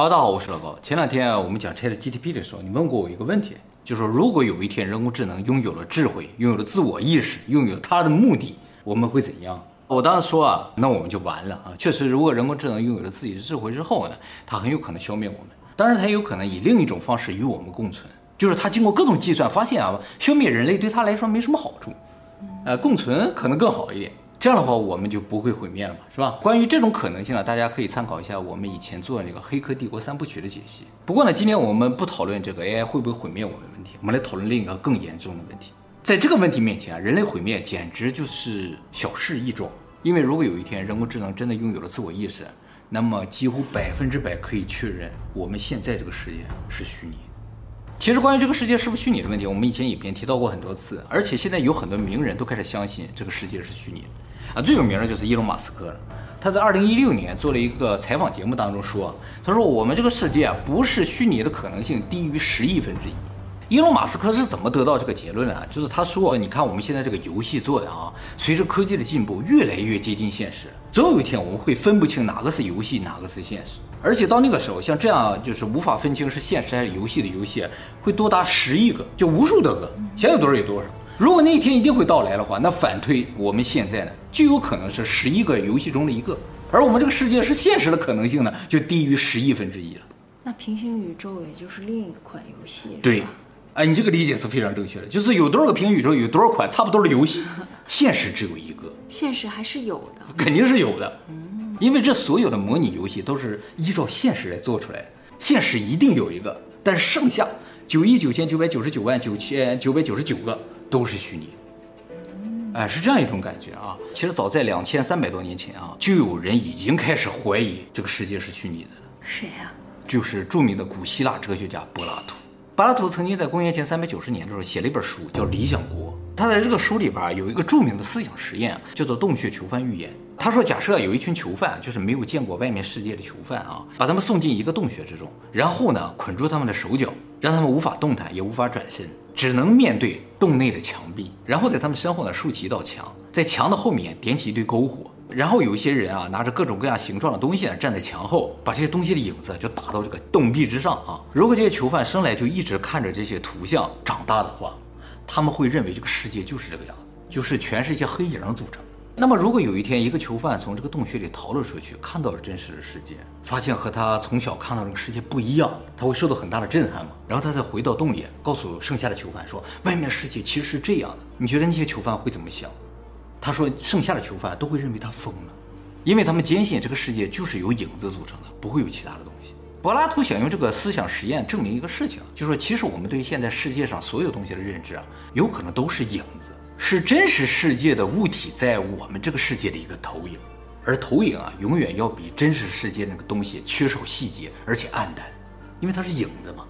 哈喽大家好，我是老高。前两天啊，我们讲 ChatGPT 的时候，你问过我一个问题，就是说如果有一天人工智能拥有了智慧，拥有了自我意识，拥有了它的目的，我们会怎样？我当时说啊，那我们就完了啊。确实，如果人工智能拥有了自己的智慧之后呢，它很有可能消灭我们。当然，它也有可能以另一种方式与我们共存，就是它经过各种计算，发现啊，消灭人类对它来说没什么好处，呃，共存可能更好一点。这样的话，我们就不会毁灭了嘛，是吧？关于这种可能性呢，大家可以参考一下我们以前做的那个《黑客帝国三部曲》的解析。不过呢，今天我们不讨论这个 AI 会不会毁灭我们的问题，我们来讨论另一个更严重的问题。在这个问题面前啊，人类毁灭简直就是小事一桩。因为如果有一天人工智能真的拥有了自我意识，那么几乎百分之百可以确认，我们现在这个世界是虚拟。其实关于这个世界是不是虚拟的问题，我们以前影片提到过很多次，而且现在有很多名人都开始相信这个世界是虚拟的。啊，最有名的就是伊隆马斯克了。他在二零一六年做了一个采访节目当中说，他说我们这个世界啊，不是虚拟的可能性低于十亿分之一。伊隆马斯克是怎么得到这个结论呢？就是他说，你看我们现在这个游戏做的啊，随着科技的进步，越来越接近现实，总有一天我们会分不清哪个是游戏，哪个是现实。而且到那个时候，像这样就是无法分清是现实还是游戏的游戏，会多达十亿个，就无数多个，想有多少有多少。如果那一天一定会到来的话，那反推我们现在呢，就有可能是十一个游戏中的一个，而我们这个世界是现实的可能性呢，就低于十亿分之一了。那平行宇宙也就是另一款游戏，对，哎，你这个理解是非常正确的，就是有多少个平行宇宙，有多少款差不多的游戏，现实只有一个，现实还是有的，肯定是有的，嗯，因为这所有的模拟游戏都是依照现实来做出来的，现实一定有一个，但是剩下九亿九千九百九十九万九千九百九十九个。都是虚拟，哎，是这样一种感觉啊。其实早在两千三百多年前啊，就有人已经开始怀疑这个世界是虚拟的了。谁呀？就是著名的古希腊哲学家柏拉图。柏拉图曾经在公元前三百九十年的时候写了一本书，叫《理想国》。他在这个书里边有一个著名的思想实验，叫做洞穴囚犯预言。他说，假设有一群囚犯，就是没有见过外面世界的囚犯啊，把他们送进一个洞穴之中，然后呢，捆住他们的手脚，让他们无法动弹，也无法转身。只能面对洞内的墙壁，然后在他们身后呢竖起一道墙，在墙的后面点起一堆篝火，然后有一些人啊拿着各种各样形状的东西呢站在墙后，把这些东西的影子就打到这个洞壁之上啊。如果这些囚犯生来就一直看着这些图像长大的话，他们会认为这个世界就是这个样子，就是全是一些黑影组成。那么，如果有一天一个囚犯从这个洞穴里逃了出去，看到了真实的世界，发现和他从小看到这个世界不一样，他会受到很大的震撼吗？然后他再回到洞里，告诉剩下的囚犯说，外面的世界其实是这样的。你觉得那些囚犯会怎么想？他说，剩下的囚犯都会认为他疯了，因为他们坚信这个世界就是由影子组成的，不会有其他的东西。柏拉图想用这个思想实验证明一个事情，就说，其实我们对现在世界上所有东西的认知啊，有可能都是影子。是真实世界的物体在我们这个世界的一个投影，而投影啊，永远要比真实世界那个东西缺少细节，而且暗淡，因为它是影子嘛。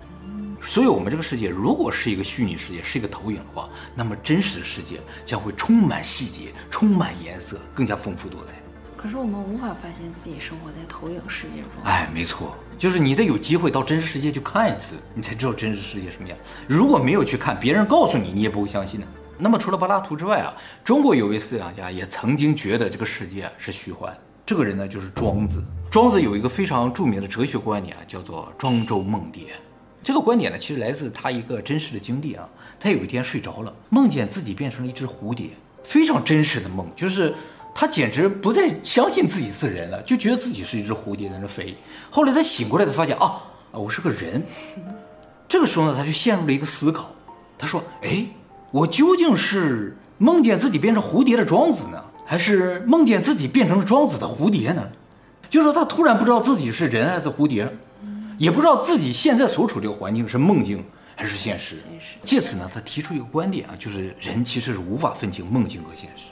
所以，我们这个世界如果是一个虚拟世界，是一个投影的话，那么真实的世界将会充满细节，充满颜色，更加丰富多彩。可是我们无法发现自己生活在投影世界中。哎，没错，就是你得有机会到真实世界去看一次，你才知道真实世界什么样。如果没有去看，别人告诉你，你也不会相信的。那么除了柏拉图之外啊，中国有位思想家也曾经觉得这个世界是虚幻。这个人呢就是庄子。庄子有一个非常著名的哲学观点啊，叫做庄周梦蝶。这个观点呢，其实来自他一个真实的经历啊。他有一天睡着了，梦见自己变成了一只蝴蝶，非常真实的梦，就是他简直不再相信自己是人了，就觉得自己是一只蝴蝶在那飞。后来他醒过来，他发现啊啊，我是个人。这个时候呢，他就陷入了一个思考。他说：“哎。”我究竟是梦见自己变成蝴蝶的庄子呢，还是梦见自己变成了庄子的蝴蝶呢？就是说他突然不知道自己是人还是蝴蝶，也不知道自己现在所处这个环境是梦境还是现实。借此呢，他提出一个观点啊，就是人其实是无法分清梦境和现实。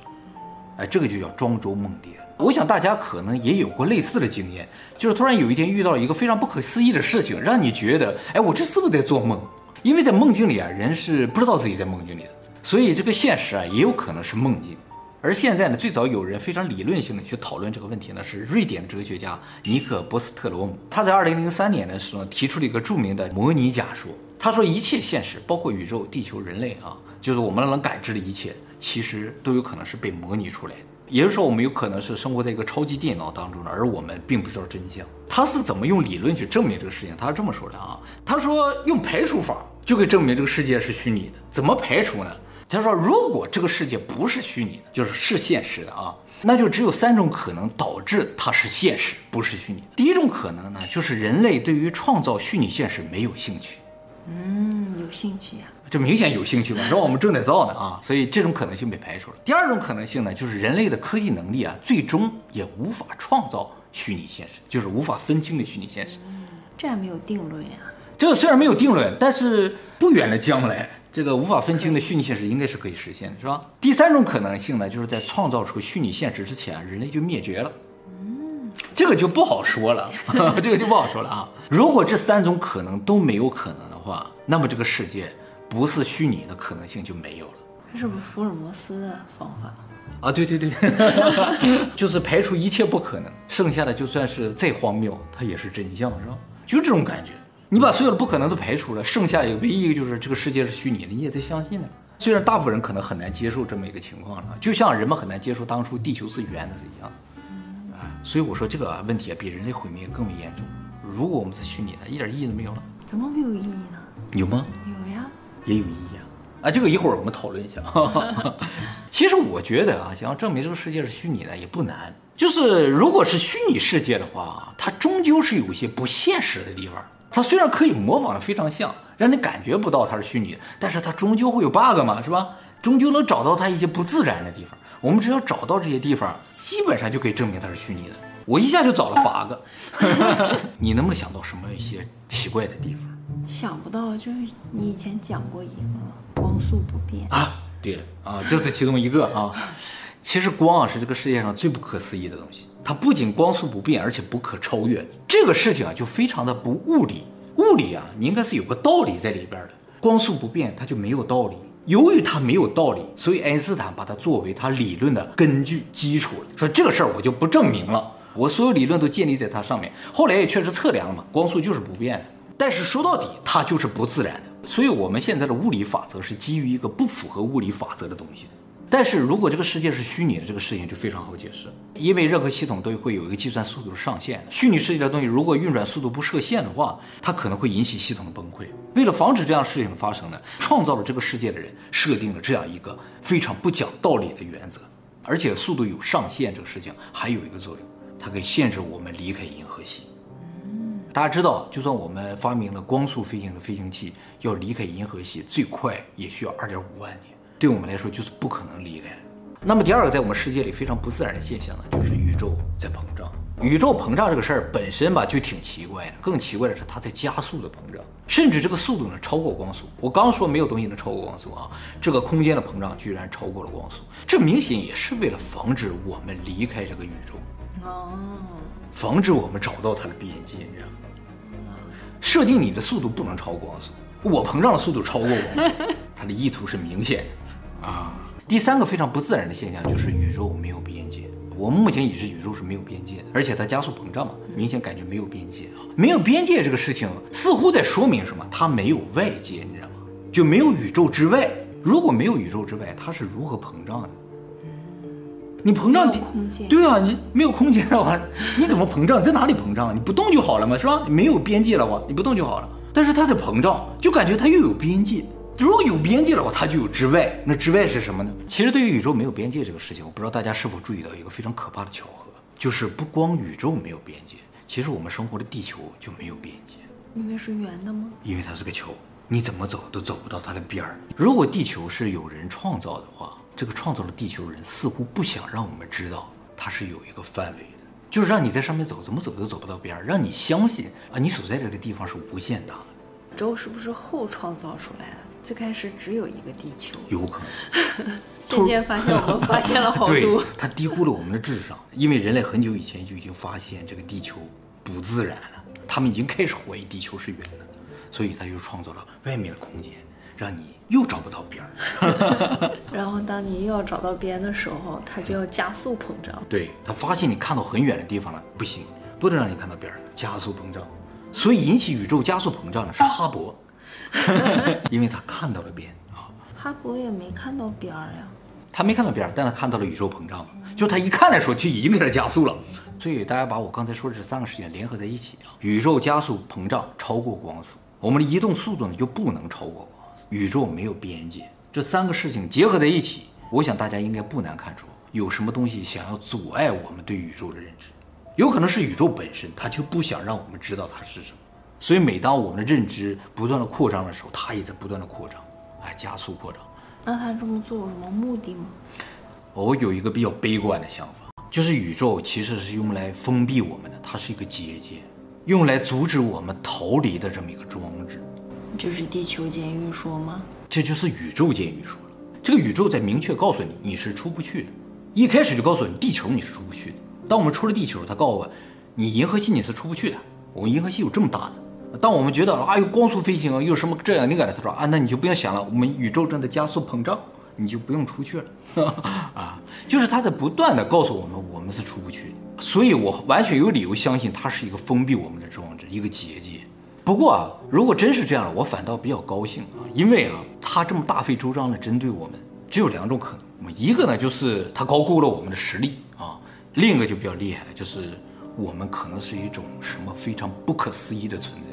哎，这个就叫庄周梦蝶。我想大家可能也有过类似的经验，就是突然有一天遇到了一个非常不可思议的事情，让你觉得，哎，我这是不是在做梦？因为在梦境里啊，人是不知道自己在梦境里的，所以这个现实啊也有可能是梦境。而现在呢，最早有人非常理论性的去讨论这个问题呢，是瑞典哲学家尼可波斯特罗姆。他在二零零三年的时候提出了一个著名的模拟假说。他说，一切现实，包括宇宙、地球、人类啊，就是我们能感知的一切，其实都有可能是被模拟出来的。也就是说，我们有可能是生活在一个超级电脑当中的，而我们并不知道真相。他是怎么用理论去证明这个事情？他是这么说的啊，他说用排除法就可以证明这个世界是虚拟的。怎么排除呢？他说，如果这个世界不是虚拟的，就是是现实的啊，那就只有三种可能导致它是现实，不是虚拟的。第一种可能呢，就是人类对于创造虚拟现实没有兴趣。嗯，有兴趣呀、啊，这明显有兴趣嘛，让我们正在造呢啊，所以这种可能性被排除了。第二种可能性呢，就是人类的科技能力啊，最终也无法创造虚拟现实，就是无法分清的虚拟现实。嗯，这还没有定论呀。这个虽然没有定论，但是不远的将来。这个无法分清的虚拟现实应该是可以实现的，是吧？第三种可能性呢，就是在创造出虚拟现实之前，人类就灭绝了。嗯，这个就不好说了，这个就不好说了啊。如果这三种可能都没有可能的话，那么这个世界不是虚拟的可能性就没有了。这是不是福尔摩斯的方法啊？对对对，就是排除一切不可能，剩下的就算是再荒谬，它也是真相，是吧？就这种感觉。你把所有的不可能都排除了，剩下有唯一一个就是这个世界是虚拟的，你也得相信呢。虽然大部分人可能很难接受这么一个情况了，就像人们很难接受当初地球是圆的是一样。啊，所以我说这个问题啊，比人类毁灭更为严重。如果我们是虚拟的，一点意义都没有了。怎么没有意义呢？有吗？有呀，也有意义啊。啊，这个一会儿我们讨论一下。其实我觉得啊，想要证明这个世界是虚拟的也不难，就是如果是虚拟世界的话，它终究是有一些不现实的地方。它虽然可以模仿的非常像，让你感觉不到它是虚拟的，但是它终究会有 bug 嘛，是吧？终究能找到它一些不自然的地方。我们只要找到这些地方，基本上就可以证明它是虚拟的。我一下就找了八个，你能不能想到什么一些奇怪的地方？想不到，就是你以前讲过一个光速不变啊。对了啊，这是其中一个啊。其实光啊是这个世界上最不可思议的东西。它不仅光速不变，而且不可超越。这个事情啊，就非常的不物理。物理啊，你应该是有个道理在里边的。光速不变，它就没有道理。由于它没有道理，所以爱因斯坦把它作为他理论的根据基础了。说这个事儿我就不证明了，我所有理论都建立在它上面。后来也确实测量了嘛，光速就是不变的。但是说到底，它就是不自然的。所以我们现在的物理法则是基于一个不符合物理法则的东西的。但是如果这个世界是虚拟的，这个事情就非常好解释，因为任何系统都会有一个计算速度的上限。虚拟世界的东西如果运转速度不设限的话，它可能会引起系统的崩溃。为了防止这样事情的发生呢，创造了这个世界的人设定了这样一个非常不讲道理的原则。而且速度有上限，这个事情还有一个作用，它可以限制我们离开银河系。大家知道，就算我们发明了光速飞行的飞行器，要离开银河系最快也需要二点五万年。对我们来说就是不可能离开。那么第二个在我们世界里非常不自然的现象呢，就是宇宙在膨胀。宇宙膨胀这个事儿本身吧就挺奇怪的，更奇怪的是它在加速的膨胀，甚至这个速度呢超过光速。我刚说没有东西能超过光速啊，这个空间的膨胀居然超过了光速，这明显也是为了防止我们离开这个宇宙，哦，防止我们找到它的边界，你知道吗？设定你的速度不能超过光速，我膨胀的速度超过光速，它的意图是明显的。啊，第三个非常不自然的现象就是宇宙没有边界。我们目前已知宇宙是没有边界的，而且它加速膨胀嘛，明显感觉没有边界。没有边界这个事情似乎在说明什么？它没有外界，你知道吗？就没有宇宙之外。如果没有宇宙之外，它是如何膨胀的？你膨胀，空间。对啊，你没有空间的话，你怎么膨胀？在哪里膨胀？你不动就好了嘛，是吧？没有边界了话，你不动就好了。但是它在膨胀，就感觉它又有边界。如果有边界的话，它就有之外。那之外是什么呢？其实对于宇宙没有边界这个事情，我不知道大家是否注意到一个非常可怕的巧合，就是不光宇宙没有边界，其实我们生活的地球就没有边界。因为是圆的吗？因为它是个球，你怎么走都走不到它的边儿。如果地球是有人创造的话，这个创造的地球人似乎不想让我们知道它是有一个范围的，就是让你在上面走，怎么走都走不到边儿，让你相信啊，你所在这个地方是无限大的。宇宙是不是后创造出来的？最开始只有一个地球，有可能。渐渐发现我们发现了好对多。，他低估了我们的智商，因为人类很久以前就已经发现这个地球不自然了，他们已经开始怀疑地球是圆的，所以他就创造了外面的空间，让你又找不到边儿。然后当你又要找到边的时候，它就要加速膨胀。对，他发现你看到很远的地方了，不行，不能让你看到边儿，加速膨胀。所以引起宇宙加速膨胀的是哈勃，因为他看到了边啊。哈勃也没看到边儿呀。他没看到边儿，但他看到了宇宙膨胀嘛，就他一看的时候就已经开始加速了。所以大家把我刚才说的这三个事件联合在一起啊，宇宙加速膨胀超过光速，我们的移动速度呢就不能超过光速，宇宙没有边界。这三个事情结合在一起，我想大家应该不难看出有什么东西想要阻碍我们对宇宙的认知，有可能是宇宙本身，它就不想让我们知道它是什么。所以每当我们的认知不断的扩张的时候，它也在不断的扩张，哎，加速扩张。那他这么做有什么目的吗？我有一个比较悲观的想法，就是宇宙其实是用来封闭我们的，它是一个结界，用来阻止我们逃离的这么一个装置。就是地球监狱说吗？这就是宇宙监狱说了，这个宇宙在明确告诉你你是出不去的，一开始就告诉你地球你是出不去的。当我们出了地球，它告诉我你银河系你是出不去的，我们银河系有这么大的。当我们觉得啊有光速飞行啊，有什么这样那个的，他说啊，那你就不用想了，我们宇宙正在加速膨胀，你就不用出去了 啊。就是他在不断的告诉我们，我们是出不去的，所以我完全有理由相信它是一个封闭我们的装置，一个结界。不过啊，如果真是这样了，我反倒比较高兴啊，因为啊，他这么大费周章的针对我们，只有两种可能，一个呢就是他高估了我们的实力啊，另一个就比较厉害了，就是我们可能是一种什么非常不可思议的存在。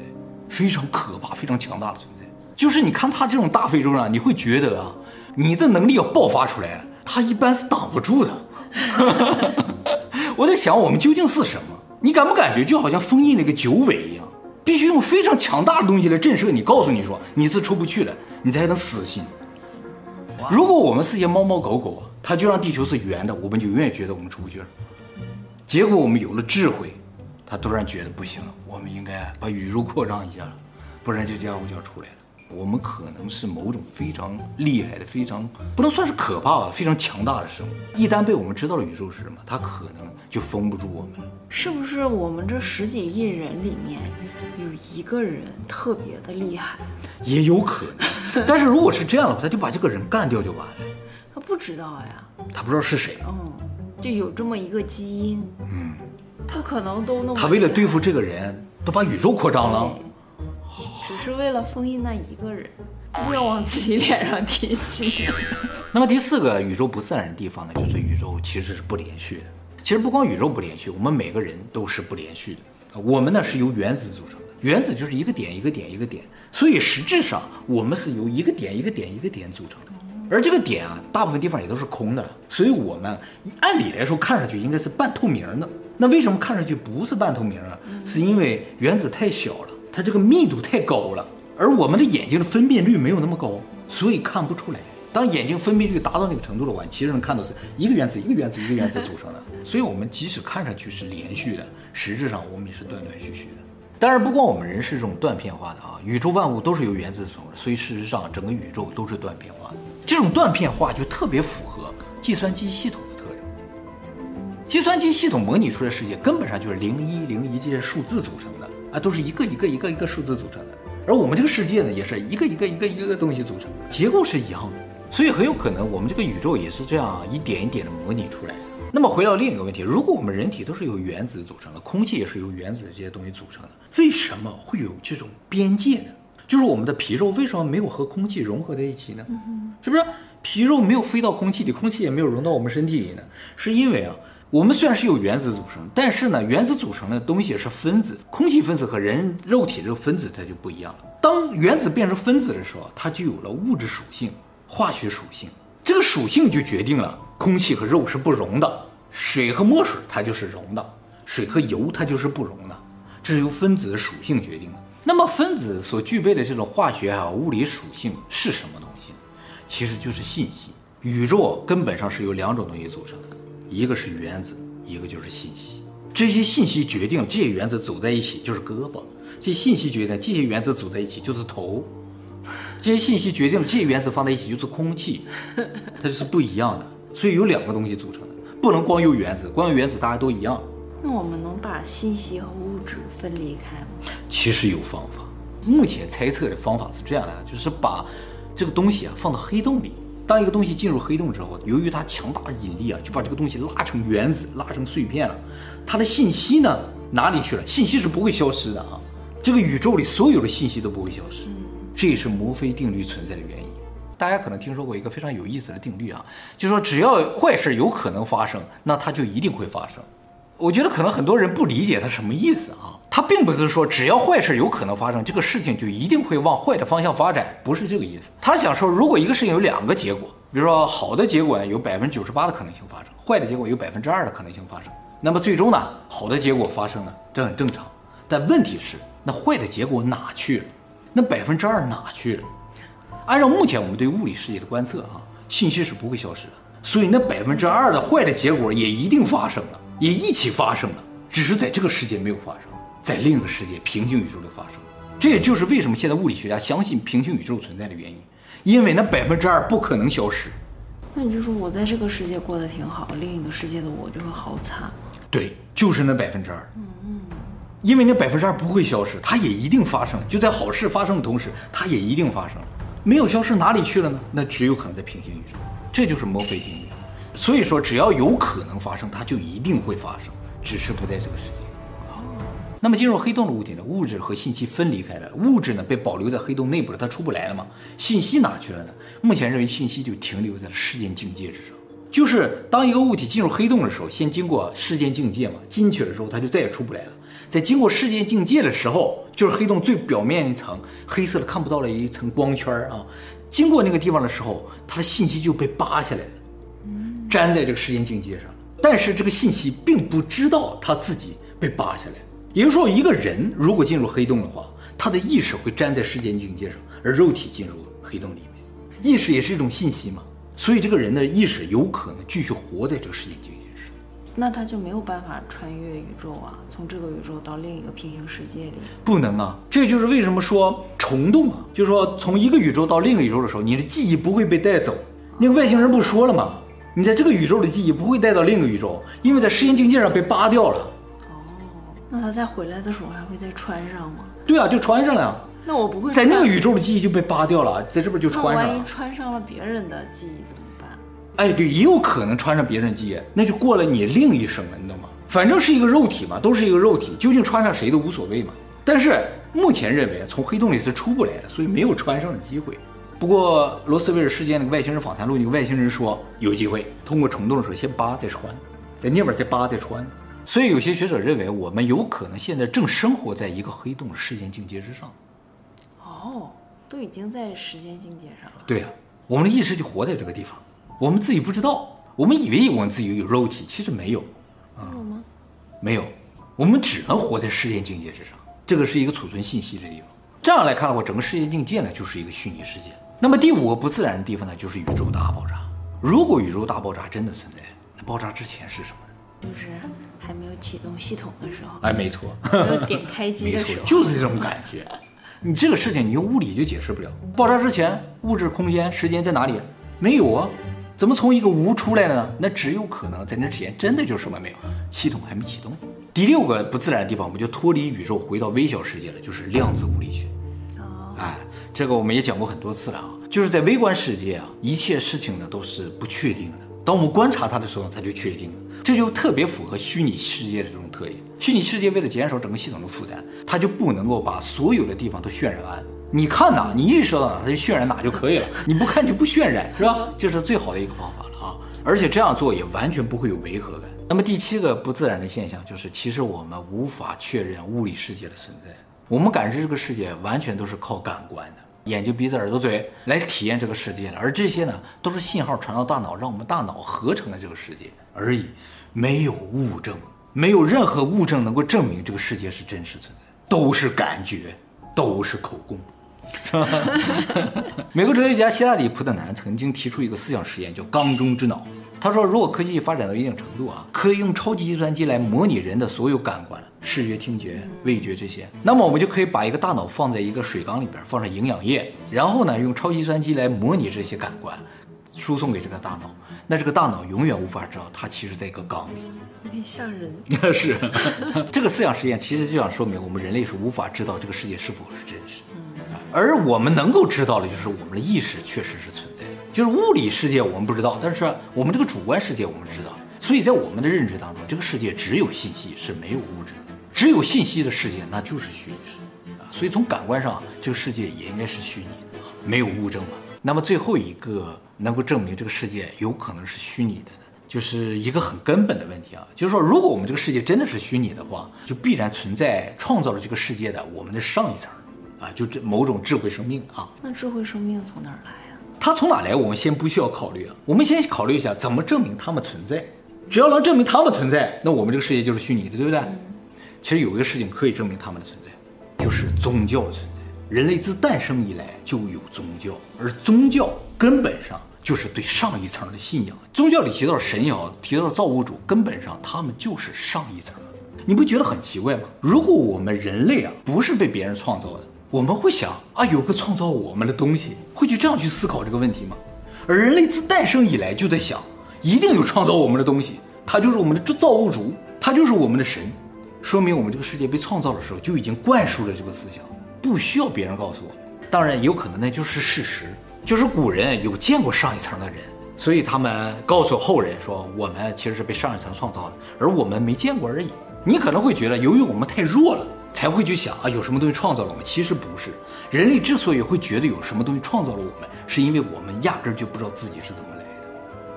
非常可怕、非常强大的存在，就是你看他这种大非洲人，你会觉得啊，你的能力要爆发出来，他一般是挡不住的。我在想，我们究竟是什么？你感不感觉就好像封印了一个九尾一样，必须用非常强大的东西来震慑你，告诉你说你是出不去的，你才能死心。如果我们是些猫猫狗狗啊，他就让地球是圆的，我们就永远觉得我们出不去了。结果我们有了智慧。他突然觉得不行了，我们应该把宇宙扩张一下了，不然这家伙就要出来了。我们可能是某种非常厉害的、非常不能算是可怕吧、非常强大的生物。一旦被我们知道了宇宙是什么，它可能就封不住我们了。是不是我们这十几亿人里面有一个人特别的厉害？也有可能，但是如果是这样的话，他就把这个人干掉就完了。他不知道呀，他不知道是谁。嗯，就有这么一个基因。嗯。不可能都弄。他为了对付这个人，都把宇宙扩张了，只是为了封印那一个人，不要往自己脸上贴金。那么第四个宇宙不自然的地方呢，就是宇宙其实是不连续的。其实不光宇宙不连续，我们每个人都是不连续的。我们呢是由原子组成的，原子就是一个点一个点一个点，所以实质上我们是由一个点一个点一个点组成的。而这个点啊，大部分地方也都是空的，所以我们按理来说看上去应该是半透明的。那为什么看上去不是半透明啊？是因为原子太小了，它这个密度太高了，而我们的眼睛的分辨率没有那么高，所以看不出来。当眼睛分辨率达到那个程度的话，其实能看到是一个原子一个原子一个原子组成的。所以我们即使看上去是连续的，实质上我们也是断断续续的。当然，不光我们人是这种断片化的啊，宇宙万物都是由原子组成的，所以事实上整个宇宙都是断片化的。这种断片化就特别符合计算机系统的特征。计算机系统模拟出来的世界根本上就是零一零一这些数字组成的啊，都是一个一个一个一个数字组成的。而我们这个世界呢，也是一个一个一个一个东西组成的，结构是一样的。所以很有可能我们这个宇宙也是这样一点一点的模拟出来的。那么回到另一个问题，如果我们人体都是由原子组成的，空气也是由原子这些东西组成的，为什么会有这种边界呢？就是我们的皮肉为什么没有和空气融合在一起呢？是不是皮肉没有飞到空气里，空气也没有融到我们身体里呢？是因为啊，我们虽然是由原子组成，但是呢，原子组成的东西是分子，空气分子和人肉体这个分子它就不一样了。当原子变成分子的时候，它就有了物质属性、化学属性，这个属性就决定了空气和肉是不溶的。水和墨水它就是溶的，水和油它就是不溶的，这是由分子的属性决定的。那么分子所具备的这种化学啊、物理属性是什么东西？其实就是信息。宇宙根本上是由两种东西组成的，一个是原子，一个就是信息。这些信息决定这些原子走在一起就是胳膊，这些信息决定这些原子走在一起就是头。这些信息决定了这些原子放在一起就是空气，它就是不一样的。所以有两个东西组成的，不能光有原子，光有原子大家都一样。那我们能把信息和物质分离开吗？其实有方法，目前猜测的方法是这样的，就是把这个东西啊放到黑洞里。当一个东西进入黑洞之后，由于它强大的引力啊，就把这个东西拉成原子，拉成碎片了。它的信息呢，哪里去了？信息是不会消失的啊！这个宇宙里所有的信息都不会消失，这也是摩菲定律存在的原因。大家可能听说过一个非常有意思的定律啊，就是说只要坏事有可能发生，那它就一定会发生。我觉得可能很多人不理解它什么意思啊，他并不是说只要坏事有可能发生，这个事情就一定会往坏的方向发展，不是这个意思。他想说，如果一个事情有两个结果，比如说好的结果呢，有百分之九十八的可能性发生，坏的结果有百分之二的可能性发生。那么最终呢，好的结果发生了，这很正常。但问题是，那坏的结果哪去了？那百分之二哪去了？按照目前我们对物理世界的观测啊，信息是不会消失的，所以那百分之二的坏的结果也一定发生了，也一起发生了，只是在这个世界没有发生，在另一个世界平行宇宙里发生。这也就是为什么现在物理学家相信平行宇宙存在的原因，因为那百分之二不可能消失。那你就说我在这个世界过得挺好，另一个世界的我就会好惨。对，就是那百分之二，嗯嗯，因为那百分之二不会消失，它也一定发生。就在好事发生的同时，它也一定发生。没有消失哪里去了呢？那只有可能在平行宇宙，这就是墨菲定律。所以说，只要有可能发生，它就一定会发生，只是不在这个世界。那么进入黑洞的物体呢？物质和信息分离开了，物质呢被保留在黑洞内部了，它出不来了嘛？信息哪去了呢？目前认为信息就停留在了时间境界之上。就是当一个物体进入黑洞的时候，先经过时间境界嘛，进去了之后它就再也出不来了。在经过时间境界的时候，就是黑洞最表面一层黑色的看不到的一层光圈啊。经过那个地方的时候，它的信息就被扒下来了，粘在这个时间境界上。但是这个信息并不知道它自己被扒下来。也就是说，一个人如果进入黑洞的话，他的意识会粘在时间境界上，而肉体进入黑洞里面，意识也是一种信息嘛。所以这个人的意识有可能继续活在这个时间境界上，那他就没有办法穿越宇宙啊，从这个宇宙到另一个平行世界里。不能啊，这就是为什么说虫洞啊，就是说从一个宇宙到另一个宇宙的时候，你的记忆不会被带走。那个外星人不说了吗？你在这个宇宙的记忆不会带到另一个宇宙，因为在时间境界上被扒掉了。哦，那他再回来的时候还会再穿上吗？对啊，就穿上了呀。那我不会在那个宇宙的记忆就被扒掉了，在这边就穿上了。那万一穿上了别人的记忆怎么办？哎，对，也有可能穿上别人的记忆，那就过了你另一生了，你懂吗？反正是一个肉体嘛，都是一个肉体，究竟穿上谁都无所谓嘛。但是目前认为从黑洞里是出不来的，所以没有穿上的机会。不过罗斯威尔事件那个外星人访谈录，那个外星人说有机会通过虫洞的时候先扒再穿，在那边再扒再穿。所以有些学者认为我们有可能现在正生活在一个黑洞的时间境界之上。哦，都已经在时间境界上了。对啊，我们的意识就活在这个地方，我们自己不知道，我们以为我们自己有肉体，其实没有。嗯、有吗？没有，我们只能活在时间境界之上。这个是一个储存信息的地方。这样来看的话，整个世界境界呢就是一个虚拟世界。那么第五个不自然的地方呢，就是宇宙大爆炸。如果宇宙大爆炸真的存在，那爆炸之前是什么呢？就是还没有启动系统的时候。哎，没错。没有点开机的时候。没错，就是这种感觉。你这个事情，你用物理就解释不了。爆炸之前，物质、空间、时间在哪里？没有啊，怎么从一个无出来的呢？那只有可能在那之前真的就什么没有，系统还没启动。第六个不自然的地方，我们就脱离宇宙，回到微小世界了，就是量子物理学。哦，哎，这个我们也讲过很多次了啊，就是在微观世界啊，一切事情呢都是不确定的。当我们观察它的时候，它就确定了。这就特别符合虚拟世界的这种特点。虚拟世界为了减少整个系统的负担，它就不能够把所有的地方都渲染完。你看哪，你意识到哪，它就渲染哪就可以了。你不看就不渲染，是吧？这是最好的一个方法了啊！而且这样做也完全不会有违和感。那么第七个不自然的现象就是，其实我们无法确认物理世界的存在。我们感知这个世界完全都是靠感官的，眼睛、鼻子、耳朵、嘴来体验这个世界了。而这些呢，都是信号传到大脑，让我们大脑合成了这个世界而已。没有物证，没有任何物证能够证明这个世界是真实存在，都是感觉，都是口供。是吧？美国哲学家希拉里·普特南曾经提出一个思想实验，叫“缸中之脑”。他说，如果科技发展到一定程度啊，可以用超级计算机来模拟人的所有感官，视觉、听觉、味觉这些，那么我们就可以把一个大脑放在一个水缸里边，放上营养液，然后呢，用超级计算机来模拟这些感官，输送给这个大脑。那这个大脑永远无法知道它其实在一个缸里，有点吓人。是，这个思想实验其实就想说明，我们人类是无法知道这个世界是否是真实，而我们能够知道的就是我们的意识确实是存在的，就是物理世界我们不知道，但是我们这个主观世界我们知道。所以在我们的认知当中，这个世界只有信息是没有物质的，只有信息的世界那就是虚拟世界啊。所以从感官上，这个世界也应该是虚拟的，没有物证嘛。那么最后一个。能够证明这个世界有可能是虚拟的，就是一个很根本的问题啊。就是说，如果我们这个世界真的是虚拟的话，就必然存在创造了这个世界的我们的上一层，啊，就这某种智慧生命啊。那智慧生命从哪儿来呀？它从哪来？我们先不需要考虑啊。我们先考虑一下怎么证明它们存在。只要能证明它们存在，那我们这个世界就是虚拟的，对不对？嗯。其实有一个事情可以证明它们的存在，就是宗教的存在。人类自诞生以来就有宗教，而宗教根本上就是对上一层的信仰。宗教里提到神也好，提到造物主，根本上他们就是上一层。你不觉得很奇怪吗？如果我们人类啊不是被别人创造的，我们会想啊有个创造我们的东西，会去这样去思考这个问题吗？而人类自诞生以来就在想，一定有创造我们的东西，他就是我们的造物主，他就是我们的神，说明我们这个世界被创造的时候就已经灌输了这个思想。不需要别人告诉我，当然有可能那就是事实，就是古人有见过上一层的人，所以他们告诉后人说我们其实是被上一层创造的，而我们没见过而已。你可能会觉得，由于我们太弱了，才会去想啊有什么东西创造了我们。其实不是，人类之所以会觉得有什么东西创造了我们，是因为我们压根就不知道自己是怎么来的。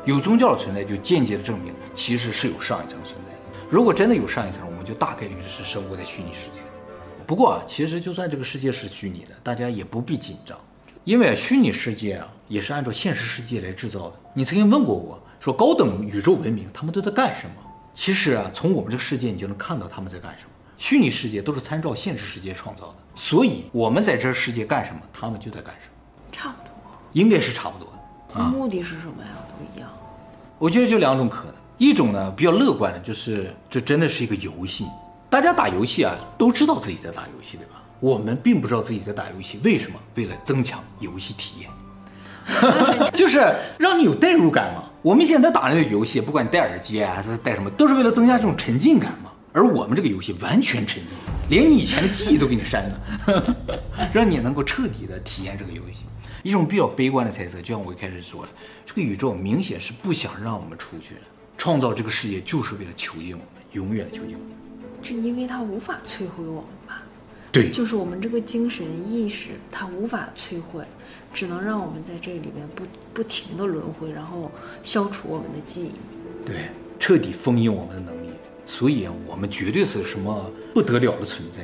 有宗教的存在，就间接的证明其实是有上一层存在的。如果真的有上一层，我们就大概率是生活在虚拟世界。不过啊，其实就算这个世界是虚拟的，大家也不必紧张，因为虚拟世界啊也是按照现实世界来制造的。你曾经问过我说，高等宇宙文明他们都在干什么？其实啊，从我们这个世界你就能看到他们在干什么。虚拟世界都是参照现实世界创造的，所以我们在这世界干什么，他们就在干什么。差不多，应该是差不多的。目的是什么呀？都一样。我觉得就两种可能，一种呢比较乐观的，就是这真的是一个游戏。大家打游戏啊，都知道自己在打游戏，对吧？我们并不知道自己在打游戏，为什么？为了增强游戏体验，就是让你有代入感嘛。我们现在打那个游戏，不管你戴耳机啊，还是戴什么，都是为了增加这种沉浸感嘛。而我们这个游戏完全沉浸，连你以前的记忆都给你删了，让你能够彻底的体验这个游戏。一种比较悲观的猜测，就像我一开始说的，这个宇宙明显是不想让我们出去的，创造这个世界就是为了囚禁我们，永远囚禁我们。就因为它无法摧毁我们吧？对，就是我们这个精神意识，它无法摧毁，只能让我们在这里边不不停的轮回，然后消除我们的记忆。对，彻底封印我们的能力。所以啊，我们绝对是什么不得了的存在。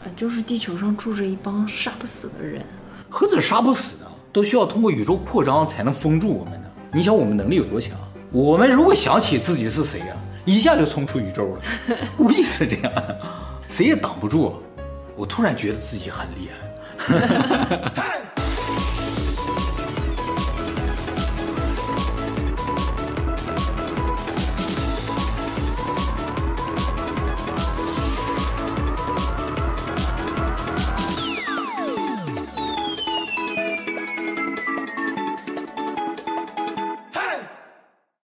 啊，就是地球上住着一帮杀不死的人。何止杀不死的，都需要通过宇宙扩张才能封住我们呢。你想我们能力有多强？我们如果想起自己是谁呀？一下就冲出宇宙了，故意是这样，谁也挡不住。我突然觉得自己很厉害。